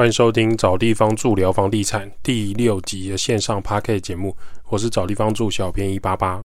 欢迎收听找地方住聊房地产第六集的线上 p a r k 节目，我是找地方住小编一八八。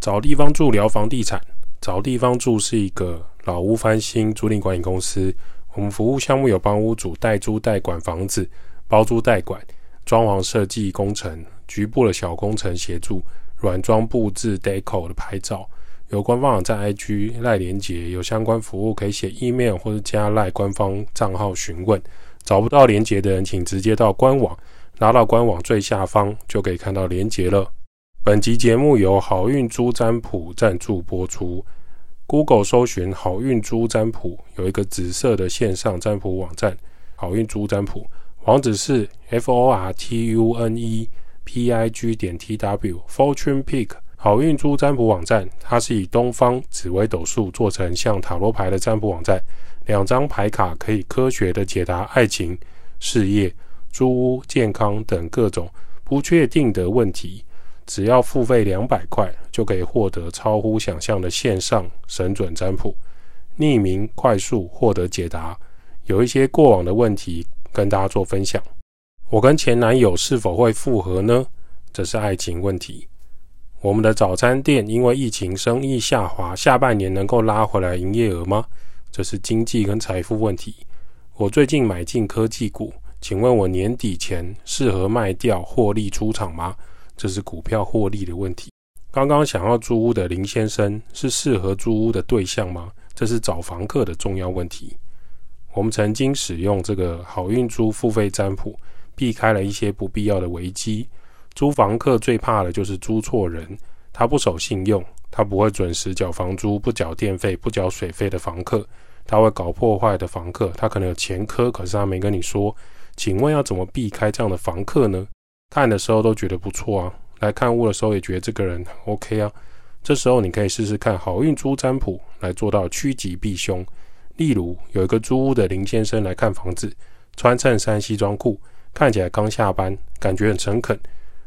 找地方住聊房地产，找地方住是一个老屋翻新租赁管理公司。我们服务项目有帮屋主代租代管房子、包租代管、装潢设计工程、局部的小工程协助、软装布置、deco 的拍照。有官方网站 IG 赖连接，有相关服务可以写 email 或者加赖官方账号询问。找不到连接的人，请直接到官网，拿到官网最下方就可以看到连接了。本集节目由好运珠占卜赞助播出。Google 搜寻“好运珠占卜”，有一个紫色的线上占卜网站“好运珠占卜”，网址是 f o r t u n e p i g 点 t w Fortune Pick 好运珠占卜网站。它是以东方紫微斗数做成像塔罗牌的占卜网站，两张牌卡可以科学的解答爱情、事业、租屋、健康等各种不确定的问题。只要付费两百块，就可以获得超乎想象的线上神准占卜，匿名快速获得解答。有一些过往的问题跟大家做分享。我跟前男友是否会复合呢？这是爱情问题。我们的早餐店因为疫情生意下滑，下半年能够拉回来营业额吗？这是经济跟财富问题。我最近买进科技股，请问我年底前适合卖掉获利出场吗？这是股票获利的问题。刚刚想要租屋的林先生是适合租屋的对象吗？这是找房客的重要问题。我们曾经使用这个好运租付费占卜，避开了一些不必要的危机。租房客最怕的就是租错人，他不守信用，他不会准时缴房租、不缴电费、不缴水费的房客，他会搞破坏的房客，他可能有前科，可是他没跟你说。请问要怎么避开这样的房客呢？看的时候都觉得不错啊，来看屋的时候也觉得这个人 OK 啊。这时候你可以试试看好运租占卜来做到趋吉避凶。例如有一个租屋的林先生来看房子，穿衬衫西装裤，看起来刚下班，感觉很诚恳。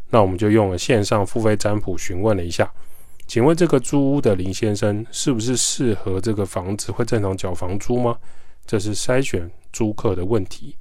那我们就用了线上付费占卜询问了一下，请问这个租屋的林先生是不是适合这个房子，会正常缴房租吗？这是筛选租客的问题。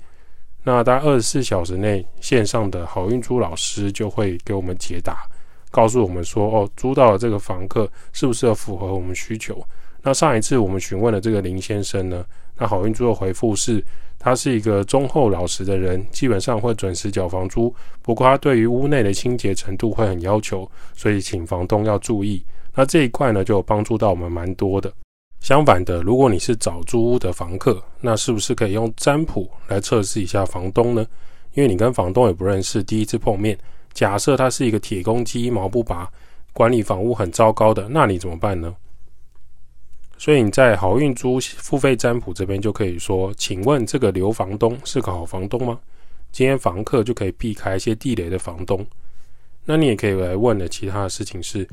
那大概二十四小时内，线上的好运租老师就会给我们解答，告诉我们说，哦，租到了这个房客是不是符合我们需求？那上一次我们询问了这个林先生呢，那好运租的回复是，他是一个忠厚老实的人，基本上会准时缴房租，不过他对于屋内的清洁程度会很要求，所以请房东要注意。那这一块呢，就有帮助到我们蛮多的。相反的，如果你是找租屋的房客，那是不是可以用占卜来测试一下房东呢？因为你跟房东也不认识，第一次碰面，假设他是一个铁公鸡、毛不拔，管理房屋很糟糕的，那你怎么办呢？所以你在好运租付费占卜这边就可以说，请问这个刘房东是个好房东吗？今天房客就可以避开一些地雷的房东。那你也可以来问的其他的事情是。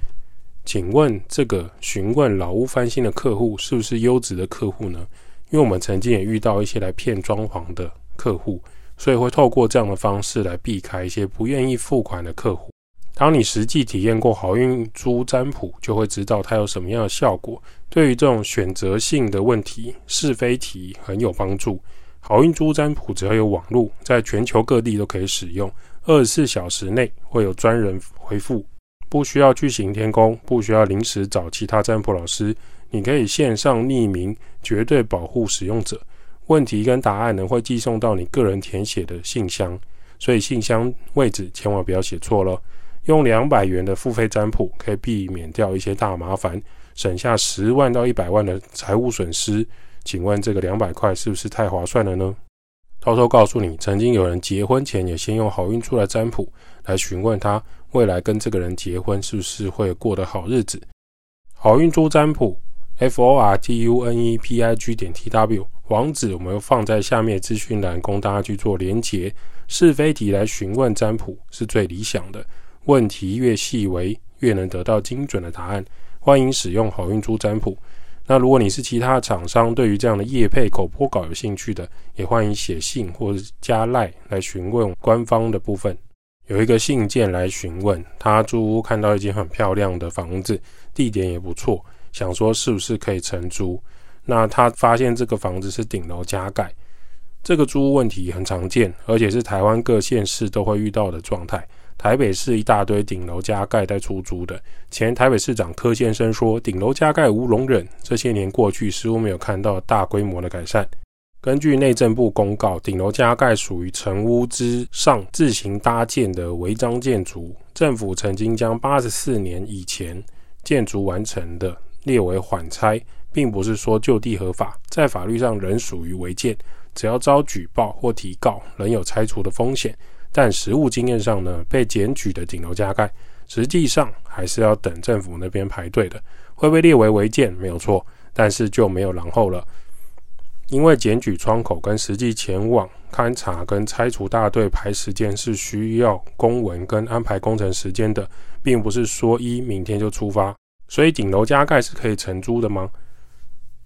请问这个询问老屋翻新的客户是不是优质的客户呢？因为我们曾经也遇到一些来骗装潢的客户，所以会透过这样的方式来避开一些不愿意付款的客户。当你实际体验过好运珠占卜，就会知道它有什么样的效果。对于这种选择性的问题、是非题很有帮助。好运珠占卜只要有网络，在全球各地都可以使用，二十四小时内会有专人回复。不需要去行天宫，不需要临时找其他占卜老师，你可以线上匿名，绝对保护使用者。问题跟答案呢会寄送到你个人填写的信箱，所以信箱位置千万不要写错了。用两百元的付费占卜，可以避免掉一些大麻烦，省下十万到一百万的财务损失。请问这个两百块是不是太划算了呢？偷偷告诉你，曾经有人结婚前也先用好运出来占卜，来询问他未来跟这个人结婚是不是会过得好日子。好运珠占卜，f o r t u n e p i g 点 t w 网址我们会放在下面资讯栏，供大家去做连结。是非题来询问占卜是最理想的，问题越细微，越能得到精准的答案。欢迎使用好运珠占卜。那如果你是其他厂商，对于这样的业配口播稿有兴趣的，也欢迎写信或者加赖来询问官方的部分。有一个信件来询问，他租屋看到一间很漂亮的房子，地点也不错，想说是不是可以承租。那他发现这个房子是顶楼加盖，这个租屋问题很常见，而且是台湾各县市都会遇到的状态。台北市一大堆顶楼加盖在出租的，前台北市长柯先生说，顶楼加盖无容忍。这些年过去，似乎没有看到大规模的改善。根据内政部公告，顶楼加盖属于成屋之上自行搭建的违章建筑，政府曾经将八十四年以前建筑完成的列为缓拆，并不是说就地合法，在法律上仍属于违建，只要遭举报或提告，仍有拆除的风险。但实务经验上呢，被检举的顶楼加盖，实际上还是要等政府那边排队的，会被列为违建没有错，但是就没有然后了，因为检举窗口跟实际前往勘察跟拆除大队排时间是需要公文跟安排工程时间的，并不是说一明天就出发，所以顶楼加盖是可以承租的吗？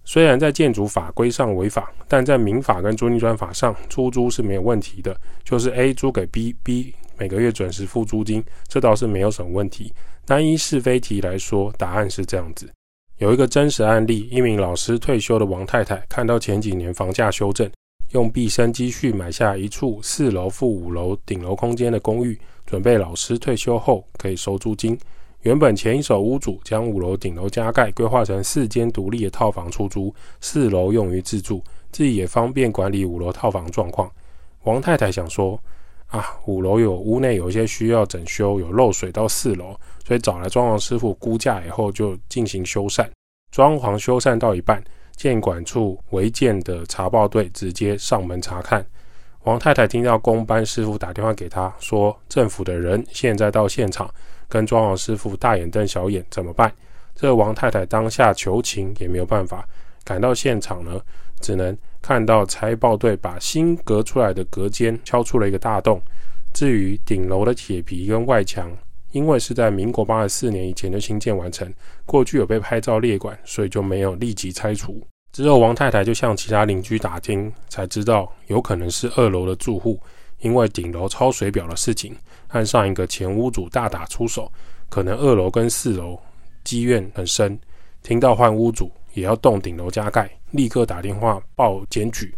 虽然在建筑法规上违法，但在民法跟租赁专法上出租是没有问题的。就是 A 租给 B，B 每个月准时付租金，这倒是没有什么问题。单一是非题来说，答案是这样子。有一个真实案例：一名老师退休的王太太，看到前几年房价修正，用毕生积蓄买下一处四楼负五楼顶楼空间的公寓，准备老师退休后可以收租金。原本前一手屋主将五楼顶楼加盖，规划成四间独立的套房出租，四楼用于自住，自己也方便管理五楼套房状况。王太太想说：啊，五楼有屋内有一些需要整修，有漏水到四楼，所以找来装潢师傅估价以后就进行修缮。装潢修缮到一半，建管处违建的查报队直接上门查看。王太太听到工班师傅打电话给她说，政府的人现在到现场。跟装潢师傅大眼瞪小眼怎么办？这王太太当下求情也没有办法，赶到现场呢，只能看到拆爆队把新隔出来的隔间敲出了一个大洞。至于顶楼的铁皮跟外墙，因为是在民国八十四年以前就新建完成，过去有被拍照列管，所以就没有立即拆除。之后王太太就向其他邻居打听，才知道有可能是二楼的住户。因为顶楼抄水表的事情，和上一个前屋主大打出手，可能二楼跟四楼积怨很深。听到换屋主也要动顶楼加盖，立刻打电话报检举。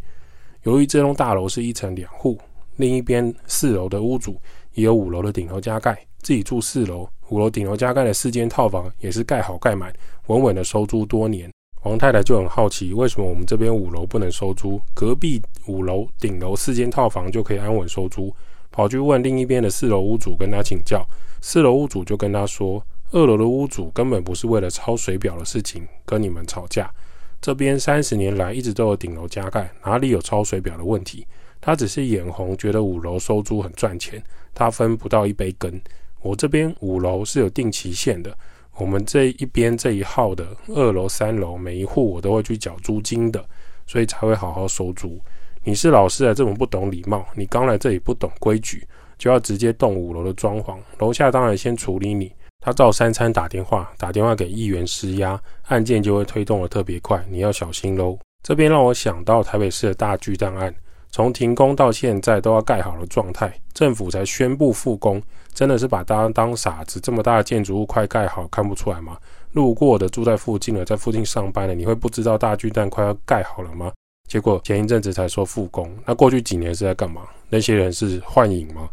由于这栋大楼是一层两户，另一边四楼的屋主也有五楼的顶楼加盖，自己住四楼，五楼顶楼加盖的四间套房也是盖好盖满，稳稳的收租多年。王太太就很好奇，为什么我们这边五楼不能收租，隔壁五楼顶楼四间套房就可以安稳收租？跑去问另一边的四楼屋主，跟他请教。四楼屋主就跟他说，二楼的屋主根本不是为了抄水表的事情跟你们吵架，这边三十年来一直都有顶楼加盖，哪里有抄水表的问题？他只是眼红，觉得五楼收租很赚钱，他分不到一杯羹。我这边五楼是有定期限的。我们这一边这一号的二楼、三楼，每一户我都会去缴租金的，所以才会好好收租。你是老师啊，这么不懂礼貌，你刚来这里不懂规矩，就要直接动五楼的装潢，楼下当然先处理你。他照三餐打电话，打电话给议员施压，案件就会推动的特别快，你要小心喽。这边让我想到台北市的大巨蛋案。从停工到现在都要盖好的状态，政府才宣布复工，真的是把大家当傻子？这么大的建筑物快盖好，看不出来吗？路过的住在附近的，在附近上班的，你会不知道大巨蛋快要盖好了吗？结果前一阵子才说复工，那过去几年是在干嘛？那些人是幻影吗？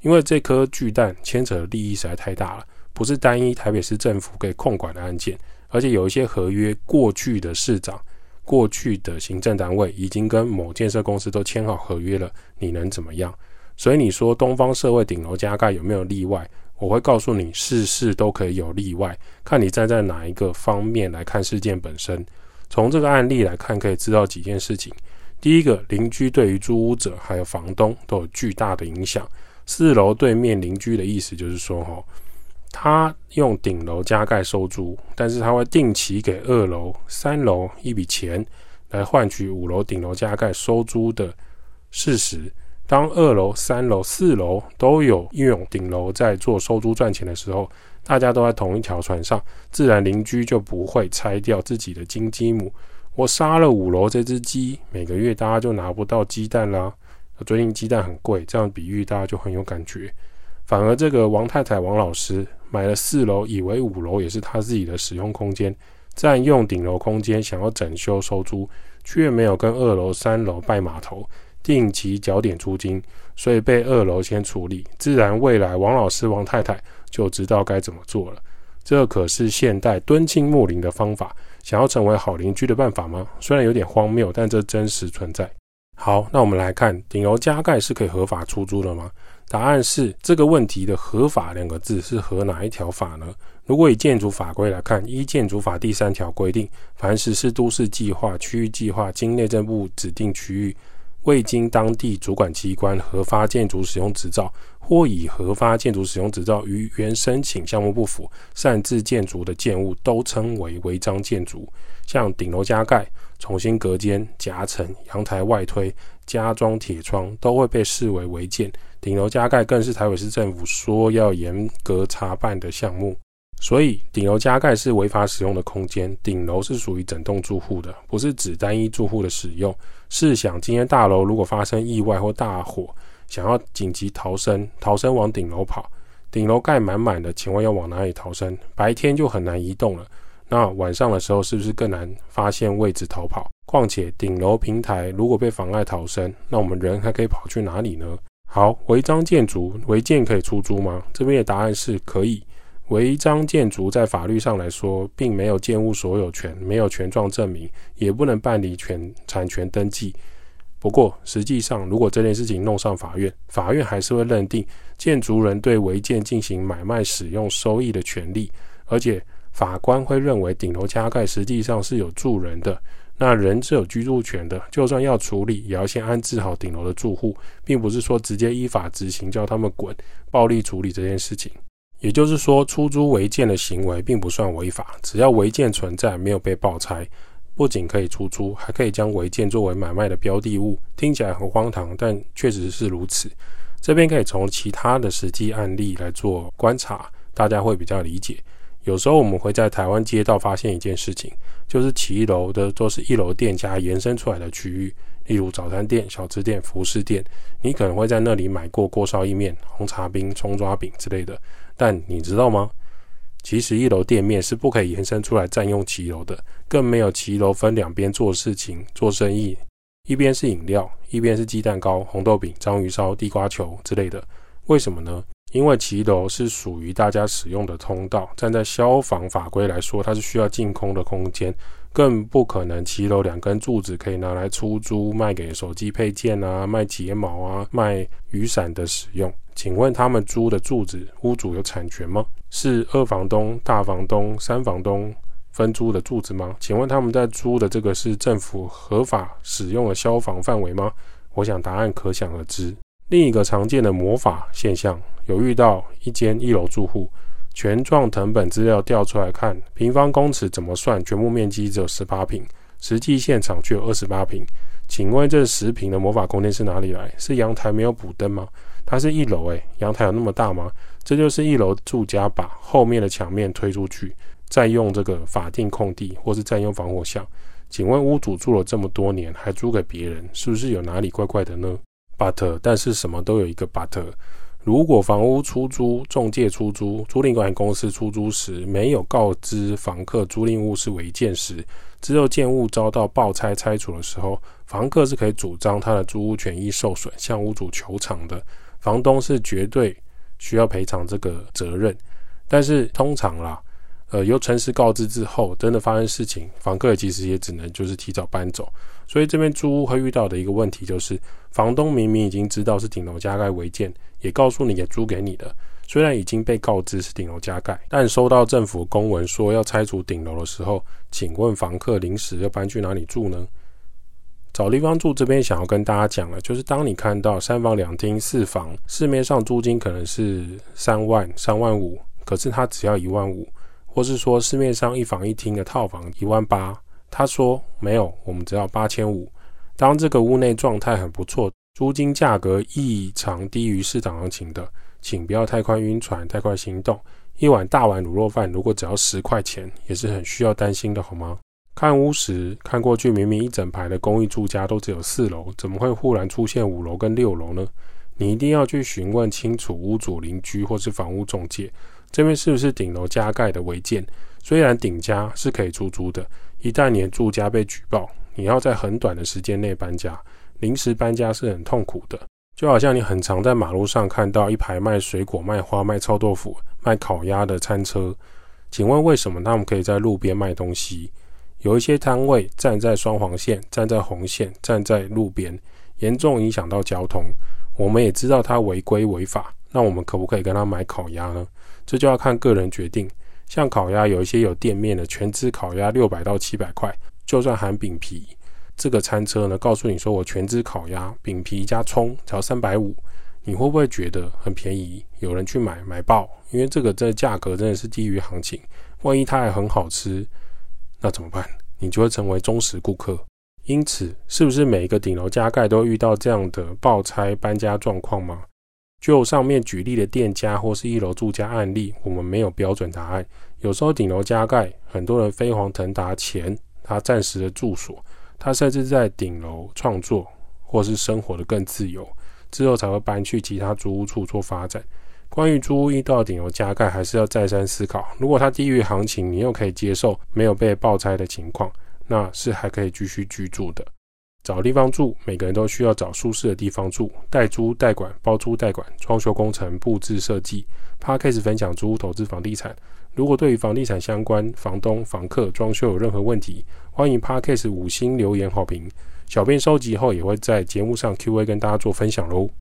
因为这颗巨蛋牵扯的利益实在太大了，不是单一台北市政府可以控管的案件，而且有一些合约过去的市长。过去的行政单位已经跟某建设公司都签好合约了，你能怎么样？所以你说东方社会顶楼加盖有没有例外？我会告诉你，事事都可以有例外，看你站在哪一个方面来看事件本身。从这个案例来看，可以知道几件事情。第一个，邻居对于租屋者还有房东都有巨大的影响。四楼对面邻居的意思就是说，哈。他用顶楼加盖收租，但是他会定期给二楼、三楼一笔钱，来换取五楼顶楼加盖收租的事实。当二楼、三楼、四楼都有用顶楼在做收租赚钱的时候，大家都在同一条船上，自然邻居就不会拆掉自己的金鸡母。我杀了五楼这只鸡，每个月大家就拿不到鸡蛋啦。最近鸡蛋很贵，这样比喻大家就很有感觉。反而这个王太太王老师买了四楼，以为五楼也是他自己的使用空间，占用顶楼空间，想要整修收租，却没有跟二楼、三楼拜码头，定期缴点租金，所以被二楼先处理。自然未来王老师王太太就知道该怎么做了。这可是现代敦亲睦邻的方法。想要成为好邻居的办法吗？虽然有点荒谬，但这真实存在。好，那我们来看顶楼加盖是可以合法出租的吗？答案是这个问题的“合法”两个字是合哪一条法呢？如果以建筑法规来看，依建筑法第三条规定，凡实施都市计划、区域计划，经内政部指定区域。未经当地主管机关核发建筑使用执照，或已核发建筑使用执照与原申请项目不符，擅自建筑的建物，都称为违章建筑。像顶楼加盖、重新隔间、夹层、阳台外推、加装铁窗，都会被视为违建。顶楼加盖更是台北市政府说要严格查办的项目。所以，顶楼加盖是违法使用的空间。顶楼是属于整栋住户的，不是指单一住户的使用。试想，今天大楼如果发生意外或大火，想要紧急逃生，逃生往顶楼跑，顶楼盖满满的，请问要往哪里逃生？白天就很难移动了，那晚上的时候是不是更难发现位置逃跑？况且顶楼平台如果被妨碍逃生，那我们人还可以跑去哪里呢？好，违章建筑违建可以出租吗？这边的答案是可以。违章建筑在法律上来说，并没有建物所有权，没有权状证明，也不能办理权产权登记。不过，实际上，如果这件事情弄上法院，法院还是会认定建筑人对违建进行买卖、使用、收益的权利，而且法官会认为顶楼加盖实际上是有住人的，那人是有居住权的，就算要处理，也要先安置好顶楼的住户，并不是说直接依法执行，叫他们滚，暴力处理这件事情。也就是说，出租违建的行为并不算违法，只要违建存在，没有被爆拆，不仅可以出租，还可以将违建作为买卖的标的物。听起来很荒唐，但确实是如此。这边可以从其他的实际案例来做观察，大家会比较理解。有时候我们会在台湾街道发现一件事情，就是骑楼的都是一楼店家延伸出来的区域，例如早餐店、小吃店、服饰店，你可能会在那里买过过烧意面、红茶冰、葱抓饼之类的。但你知道吗？其实一楼店面是不可以延伸出来占用骑楼的，更没有骑楼分两边做事情、做生意，一边是饮料，一边是鸡蛋糕、红豆饼、章鱼烧、地瓜球之类的。为什么呢？因为骑楼是属于大家使用的通道，站在消防法规来说，它是需要净空的空间，更不可能骑楼两根柱子可以拿来出租卖给手机配件啊、卖睫毛啊、卖雨伞的使用。请问他们租的柱子，屋主有产权吗？是二房东、大房东、三房东分租的柱子吗？请问他们在租的这个是政府合法使用的消防范围吗？我想答案可想而知。另一个常见的魔法现象，有遇到一间一楼住户，权状藤本资料调出来看，平方公尺怎么算，全部面积只有十八平，实际现场却有二十八平。请问这十平的魔法空间是哪里来？是阳台没有补灯吗？它是一楼，诶，阳台有那么大吗？这就是一楼住家把后面的墙面推出去，占用这个法定空地，或是占用防火巷。请问屋主住了这么多年，还租给别人，是不是有哪里怪怪的呢？But，但是什么都有一个 But。如果房屋出租、中介出租、租赁管理公司出租时，没有告知房客租赁物是违建时，只有建物遭到爆拆拆除的时候，房客是可以主张他的租屋权益受损，向屋主求偿的。房东是绝对需要赔偿这个责任，但是通常啦，呃，由诚实告知之后，真的发生事情，房客其实也只能就是提早搬走。所以这边租屋会遇到的一个问题就是，房东明明已经知道是顶楼加盖违建，也告诉你也租给你的，虽然已经被告知是顶楼加盖，但收到政府公文说要拆除顶楼的时候，请问房客临时要搬去哪里住呢？找地方住这边想要跟大家讲了，就是当你看到三房两厅四房，市面上租金可能是三万三万五，可是他只要一万五，或是说市面上一房一厅的套房一万八，他说没有，我们只要八千五。当这个屋内状态很不错，租金价格异常低于市场行情的，请不要太快晕船，太快心动，一碗大碗卤肉饭如果只要十块钱，也是很需要担心的，好吗？看屋时看过去，明明一整排的公寓住家都只有四楼，怎么会忽然出现五楼跟六楼呢？你一定要去询问清楚屋主、邻居或是房屋中介，这边是不是顶楼加盖的违建？虽然顶家是可以出租的，一旦你的住家被举报，你要在很短的时间内搬家，临时搬家是很痛苦的。就好像你很常在马路上看到一排卖水果、卖花、卖臭豆腐、卖烤鸭的餐车，请问为什么他们可以在路边卖东西？有一些摊位站在双黄线、站在红线、站在路边，严重影响到交通。我们也知道他违规违法，那我们可不可以跟他买烤鸭呢？这就要看个人决定。像烤鸭，有一些有店面的全脂烤鸭六百到七百块，就算含饼皮。这个餐车呢，告诉你说我全脂烤鸭，饼皮加葱只要三百五，你会不会觉得很便宜？有人去买买爆，因为这个这价格真的是低于行情。万一它还很好吃，那怎么办？你就会成为忠实顾客。因此，是不是每一个顶楼加盖都遇到这样的爆拆搬家状况吗？就上面举例的店家或是一楼住家案例，我们没有标准答案。有时候顶楼加盖，很多人飞黄腾达前，他暂时的住所。他甚至在顶楼创作，或是生活的更自由，之后才会搬去其他租屋处做发展。关于租屋遇到顶楼加盖，还是要再三思考。如果它低于行情，你又可以接受没有被爆拆的情况，那是还可以继续居住的。找地方住，每个人都需要找舒适的地方住。代租代管、包租代管、装修工程、布置设计。Parkcase 分享租屋投资房地产。如果对于房地产相关、房东、房客、装修有任何问题，欢迎 Parkcase 五星留言好评。小编收集后也会在节目上 Q&A 跟大家做分享喽。